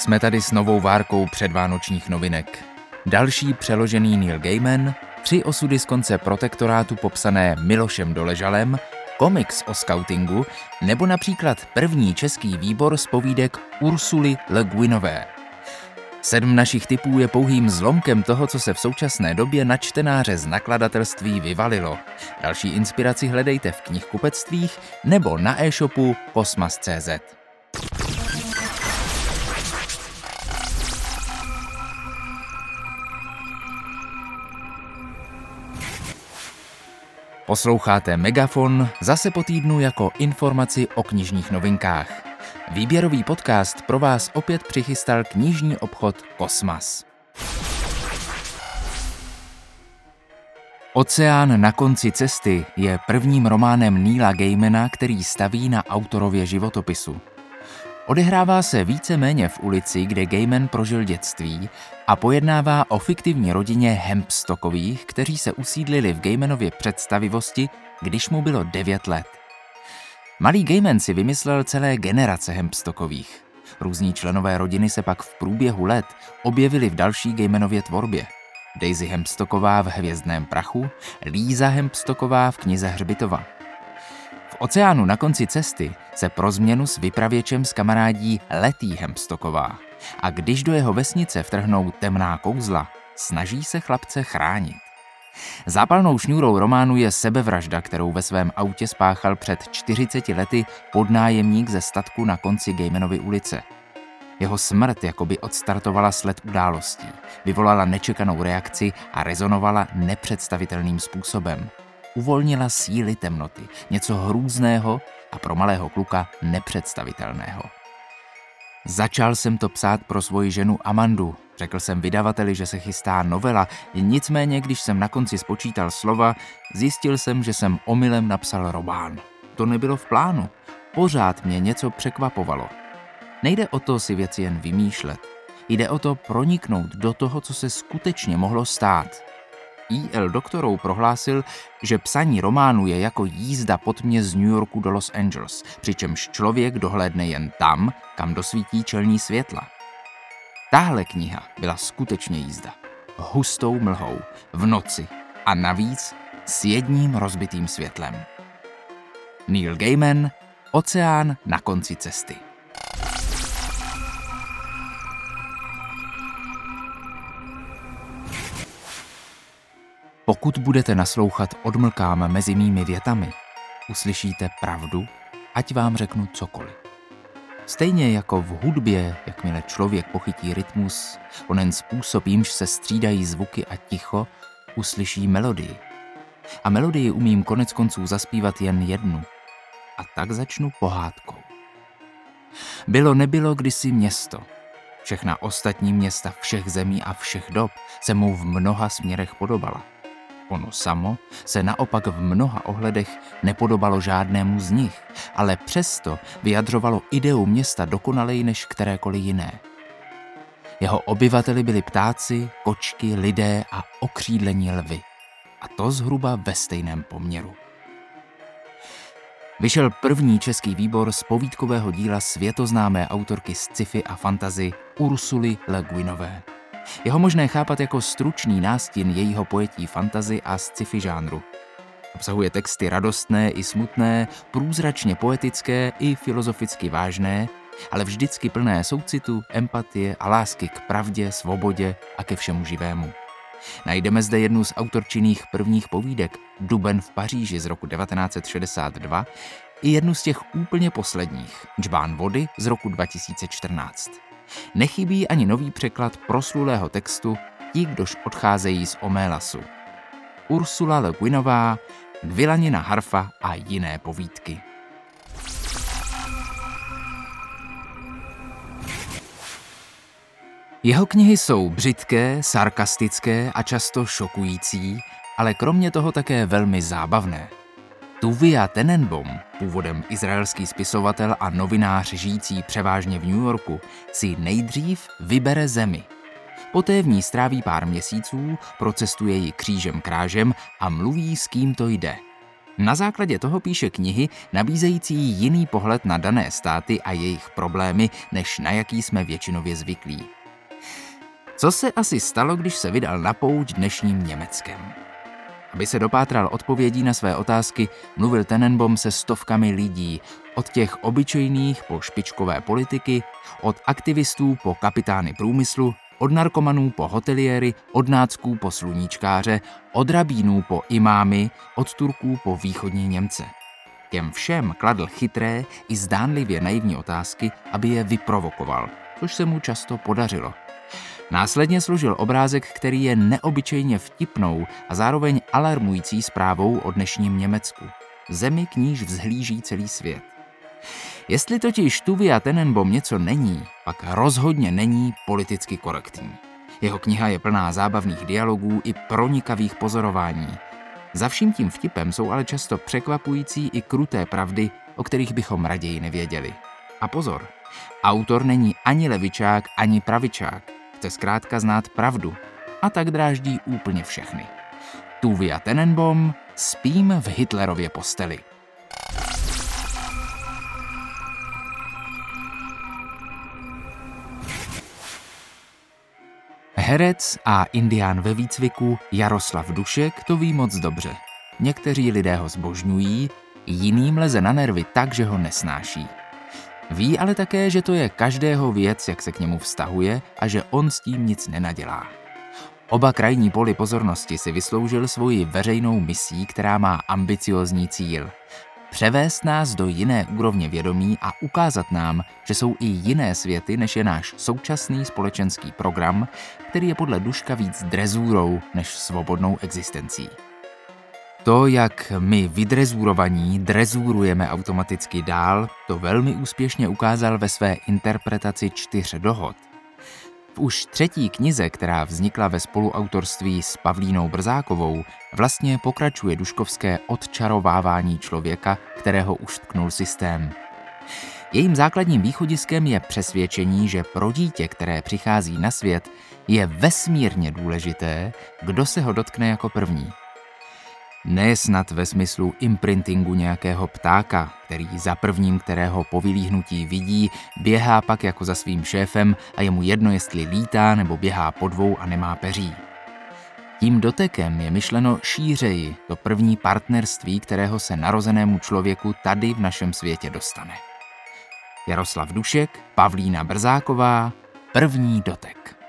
Jsme tady s novou várkou předvánočních novinek. Další přeložený Neil Gaiman, tři osudy z konce protektorátu popsané Milošem Doležalem, komiks o scoutingu nebo například první český výbor z povídek Ursuly Le Guinové. Sedm našich typů je pouhým zlomkem toho, co se v současné době na čtenáře z nakladatelství vyvalilo. Další inspiraci hledejte v knihkupectvích nebo na e-shopu kosmas.cz. Posloucháte Megafon zase po týdnu jako informaci o knižních novinkách. Výběrový podcast pro vás opět přichystal knižní obchod Kosmas. Oceán na konci cesty je prvním románem Neila Gaimana, který staví na autorově životopisu. Odehrává se více-méně v ulici, kde Gaiman prožil dětství a pojednává o fiktivní rodině Hempstockových, kteří se usídlili v Gaimanově představivosti, když mu bylo 9 let. Malý Gaiman si vymyslel celé generace Hempstockových. Různí členové rodiny se pak v průběhu let objevili v další Gaimanově tvorbě. Daisy Hempstocková v Hvězdném prachu, Líza Hempstocková v knize Hřbitova. Oceánu na konci cesty se pro změnu s vypravěčem s kamarádí Letý Hempstocková. A když do jeho vesnice vtrhnou temná kouzla, snaží se chlapce chránit. Zápalnou šňůrou románu je sebevražda, kterou ve svém autě spáchal před 40 lety podnájemník ze statku na konci Gejmenovy ulice. Jeho smrt jakoby odstartovala sled událostí, vyvolala nečekanou reakci a rezonovala nepředstavitelným způsobem. Uvolnila síly temnoty, něco hrůzného a pro malého kluka nepředstavitelného. Začal jsem to psát pro svoji ženu Amandu. Řekl jsem vydavateli, že se chystá novela, nicméně, když jsem na konci spočítal slova, zjistil jsem, že jsem omylem napsal román. To nebylo v plánu. Pořád mě něco překvapovalo. Nejde o to si věci jen vymýšlet. Jde o to proniknout do toho, co se skutečně mohlo stát. E.L. Doktorou prohlásil, že psaní románu je jako jízda pod mě z New Yorku do Los Angeles, přičemž člověk dohlédne jen tam, kam dosvítí čelní světla. Tahle kniha byla skutečně jízda. Hustou mlhou, v noci a navíc s jedním rozbitým světlem. Neil Gaiman, Oceán na konci cesty. Pokud budete naslouchat odmlkám mezi mými větami, uslyšíte pravdu, ať vám řeknu cokoliv. Stejně jako v hudbě, jakmile člověk pochytí rytmus, onen způsob, jímž se střídají zvuky a ticho, uslyší melodii. A melodii umím konec konců zaspívat jen jednu. A tak začnu pohádkou. Bylo nebylo kdysi město. Všechna ostatní města všech zemí a všech dob se mu v mnoha směrech podobala. Ono samo se naopak v mnoha ohledech nepodobalo žádnému z nich, ale přesto vyjadřovalo ideu města dokonalej než kterékoliv jiné. Jeho obyvateli byli ptáci, kočky, lidé a okřídlení lvy. A to zhruba ve stejném poměru. Vyšel první český výbor z povídkového díla světoznámé autorky sci-fi a fantazy Ursuly Le Guinové. Jeho možné chápat jako stručný nástin jejího pojetí fantazy a sci-fi žánru. Obsahuje texty radostné i smutné, průzračně poetické i filozoficky vážné, ale vždycky plné soucitu, empatie a lásky k pravdě, svobodě a ke všemu živému. Najdeme zde jednu z autorčinných prvních povídek Duben v Paříži z roku 1962 i jednu z těch úplně posledních Džbán vody z roku 2014. Nechybí ani nový překlad proslulého textu Ti, kdož odcházejí z Omélasu. Ursula Le Guinová, Gvilanina harfa a jiné povídky. Jeho knihy jsou břitké, sarkastické a často šokující, ale kromě toho také velmi zábavné. Tuvia Tenenbaum, původem izraelský spisovatel a novinář žijící převážně v New Yorku, si nejdřív vybere zemi. Poté v ní stráví pár měsíců, procestuje ji křížem krážem a mluví s kým to jde. Na základě toho píše knihy nabízející jiný pohled na dané státy a jejich problémy, než na jaký jsme většinově zvyklí. Co se asi stalo, když se vydal na pouť dnešním Německem? Aby se dopátral odpovědí na své otázky, mluvil Tenenbaum se stovkami lidí, od těch obyčejných po špičkové politiky, od aktivistů po kapitány průmyslu, od narkomanů po hoteliéry, od nácků po sluníčkáře, od rabínů po imámy, od Turků po východní Němce. Těm všem kladl chytré i zdánlivě naivní otázky, aby je vyprovokoval, což se mu často podařilo. Následně složil obrázek, který je neobyčejně vtipnou a zároveň alarmující zprávou o dnešním Německu. Zemi, k níž vzhlíží celý svět. Jestli totiž Tuvia Tenenbaum něco není, pak rozhodně není politicky korektní. Jeho kniha je plná zábavných dialogů i pronikavých pozorování. Za vším tím vtipem jsou ale často překvapující i kruté pravdy, o kterých bychom raději nevěděli. A pozor, autor není ani levičák, ani pravičák. Chce zkrátka znát pravdu. A tak dráždí úplně všechny. Tuvia Tenenbaum spím v Hitlerově posteli. Herec a indián ve výcviku Jaroslav Dušek to ví moc dobře. Někteří lidé ho zbožňují, jiným leze na nervy tak, že ho nesnáší. Ví ale také, že to je každého věc, jak se k němu vztahuje a že on s tím nic nenadělá. Oba krajní poli pozornosti si vysloužil svoji veřejnou misí, která má ambiciozní cíl převést nás do jiné úrovně vědomí a ukázat nám, že jsou i jiné světy, než je náš současný společenský program, který je podle Duška víc drezůrou než svobodnou existencí. To, jak my vydrezúrovaní drezúrujeme automaticky dál, to velmi úspěšně ukázal ve své interpretaci čtyř dohod – v už třetí knize, která vznikla ve spoluautorství s Pavlínou Brzákovou, vlastně pokračuje duškovské odčarovávání člověka, kterého už tknul systém. Jejím základním východiskem je přesvědčení, že pro dítě, které přichází na svět, je vesmírně důležité, kdo se ho dotkne jako první. Ne snad ve smyslu imprintingu nějakého ptáka, který za prvním, kterého po vylíhnutí vidí, běhá pak jako za svým šéfem a je mu jedno, jestli lítá nebo běhá po dvou a nemá peří. Tím dotekem je myšleno šířeji to první partnerství, kterého se narozenému člověku tady v našem světě dostane. Jaroslav Dušek, Pavlína Brzáková, první dotek.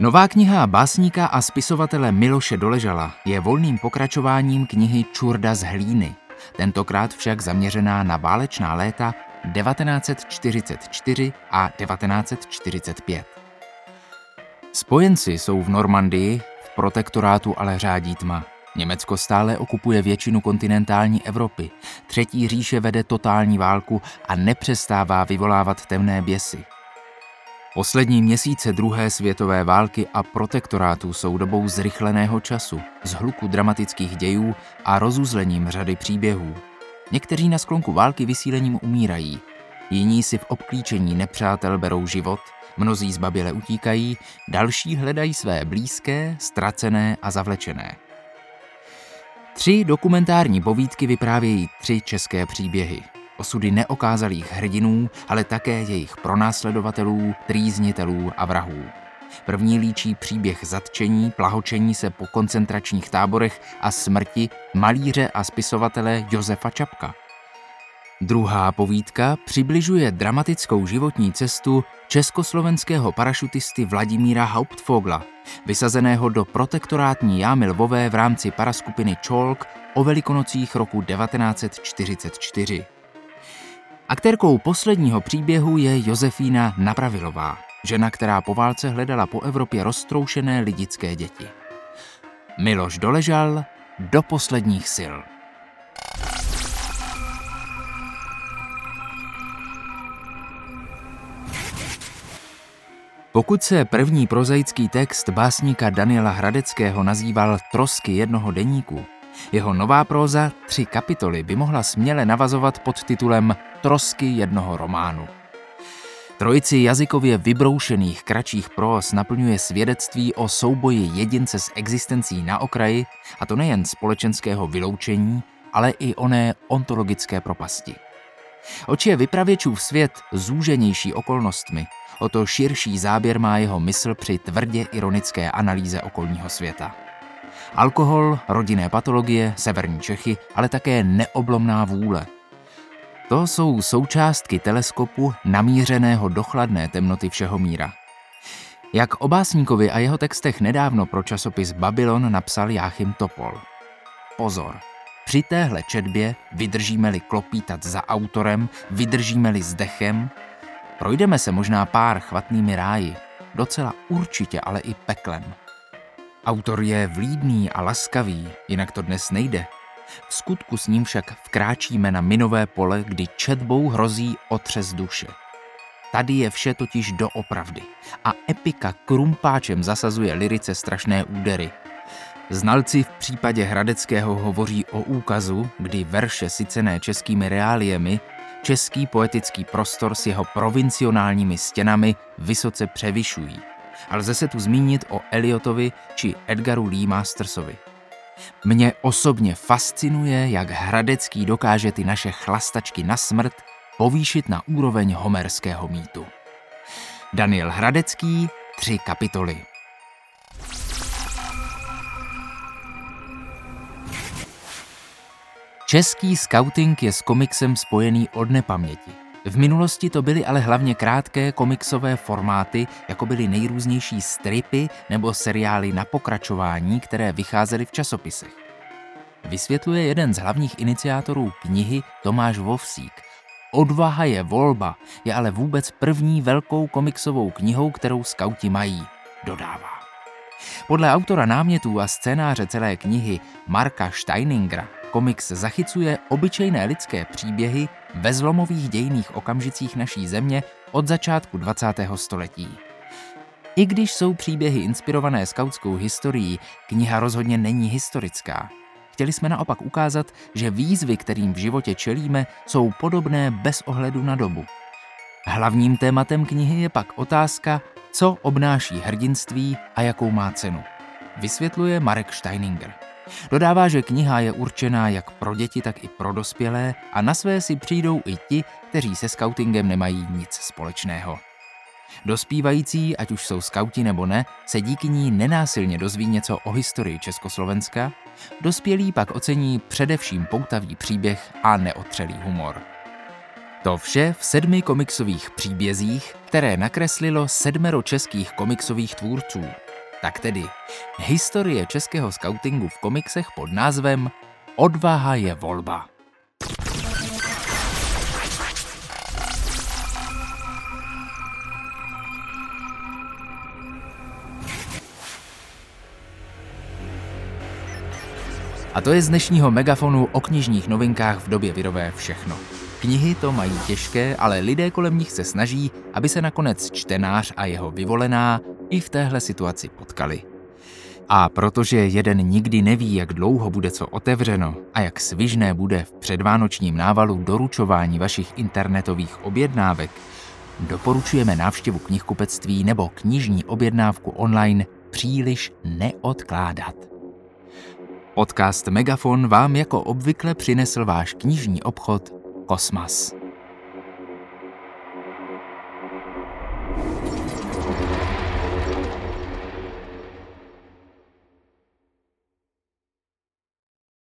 Nová kniha básníka a spisovatele Miloše Doležala je volným pokračováním knihy Čurda z hlíny, tentokrát však zaměřená na válečná léta 1944 a 1945. Spojenci jsou v Normandii, v protektorátu ale řádí tma. Německo stále okupuje většinu kontinentální Evropy, třetí říše vede totální válku a nepřestává vyvolávat temné běsy. Poslední měsíce druhé světové války a protektorátu jsou dobou zrychleného času, zhluku dramatických dějů a rozuzlením řady příběhů. Někteří na sklonku války vysílením umírají, jiní si v obklíčení nepřátel berou život, mnozí zbaběle utíkají, další hledají své blízké, ztracené a zavlečené. Tři dokumentární povídky vyprávějí tři české příběhy – osudy neokázalých hrdinů, ale také jejich pronásledovatelů, trýznitelů a vrahů. První líčí příběh zatčení, plahočení se po koncentračních táborech a smrti malíře a spisovatele Josefa Čapka. Druhá povídka přibližuje dramatickou životní cestu československého parašutisty Vladimíra Hauptfogla, vysazeného do protektorátní jámy Lvové v rámci paraskupiny Čolk o velikonocích roku 1944. Aktérkou posledního příběhu je Josefína Napravilová, žena, která po válce hledala po Evropě roztroušené lidické děti. Miloš doležal do posledních sil. Pokud se první prozaický text básníka Daniela Hradeckého nazýval Trosky jednoho deníku, jeho nová próza Tři kapitoly by mohla směle navazovat pod titulem Trosky jednoho románu. Trojici jazykově vybroušených kratších pros naplňuje svědectví o souboji jedince s existencí na okraji, a to nejen společenského vyloučení, ale i oné ontologické propasti. Oči je vypravěčův svět zúženější okolnostmi, o to širší záběr má jeho mysl při tvrdě ironické analýze okolního světa. Alkohol, rodinné patologie, severní Čechy, ale také neoblomná vůle. To jsou součástky teleskopu namířeného do chladné temnoty všeho míra. Jak o básníkovi a jeho textech nedávno pro časopis Babylon napsal Jáchym Topol. Pozor, při téhle četbě vydržíme-li klopítat za autorem, vydržíme-li s dechem, projdeme se možná pár chvatnými ráji, docela určitě ale i peklem. Autor je vlídný a laskavý, jinak to dnes nejde. V skutku s ním však vkráčíme na minové pole, kdy četbou hrozí otřes duše. Tady je vše totiž doopravdy a epika krumpáčem zasazuje lirice strašné údery. Znalci v případě Hradeckého hovoří o úkazu, kdy verše sicené českými reáliemi český poetický prostor s jeho provincionálními stěnami vysoce převyšují. A lze se tu zmínit o Eliotovi či Edgaru Lee Mastersovi. Mě osobně fascinuje, jak Hradecký dokáže ty naše chlastačky na smrt povýšit na úroveň homerského mýtu. Daniel Hradecký, tři kapitoly. Český scouting je s komiksem spojený od nepaměti. V minulosti to byly ale hlavně krátké komiksové formáty, jako byly nejrůznější stripy nebo seriály na pokračování, které vycházely v časopisech. Vysvětluje jeden z hlavních iniciátorů knihy Tomáš Vovsík. Odvaha je volba, je ale vůbec první velkou komiksovou knihou, kterou skauti mají, dodává. Podle autora námětů a scénáře celé knihy Marka Steiningera komiks zachycuje obyčejné lidské příběhy ve zlomových dějných okamžicích naší země od začátku 20. století. I když jsou příběhy inspirované skautskou historií, kniha rozhodně není historická. Chtěli jsme naopak ukázat, že výzvy, kterým v životě čelíme, jsou podobné bez ohledu na dobu. Hlavním tématem knihy je pak otázka, co obnáší hrdinství a jakou má cenu. Vysvětluje Marek Steininger. Dodává, že kniha je určená jak pro děti, tak i pro dospělé a na své si přijdou i ti, kteří se scoutingem nemají nic společného. Dospívající, ať už jsou skauti nebo ne, se díky ní nenásilně dozví něco o historii Československa, dospělí pak ocení především poutavý příběh a neotřelý humor. To vše v sedmi komiksových příbězích, které nakreslilo sedmero českých komiksových tvůrců, tak tedy historie českého skautingu v komiksech pod názvem Odvaha je volba. A to je z dnešního megafonu o knižních novinkách v době virové všechno. Knihy to mají těžké, ale lidé kolem nich se snaží, aby se nakonec čtenář a jeho vyvolená i v téhle situaci potkali. A protože jeden nikdy neví, jak dlouho bude co otevřeno a jak svižné bude v předvánočním návalu doručování vašich internetových objednávek, doporučujeme návštěvu knihkupectví nebo knižní objednávku online příliš neodkládat. Podcast Megafon vám jako obvykle přinesl váš knižní obchod Kosmas.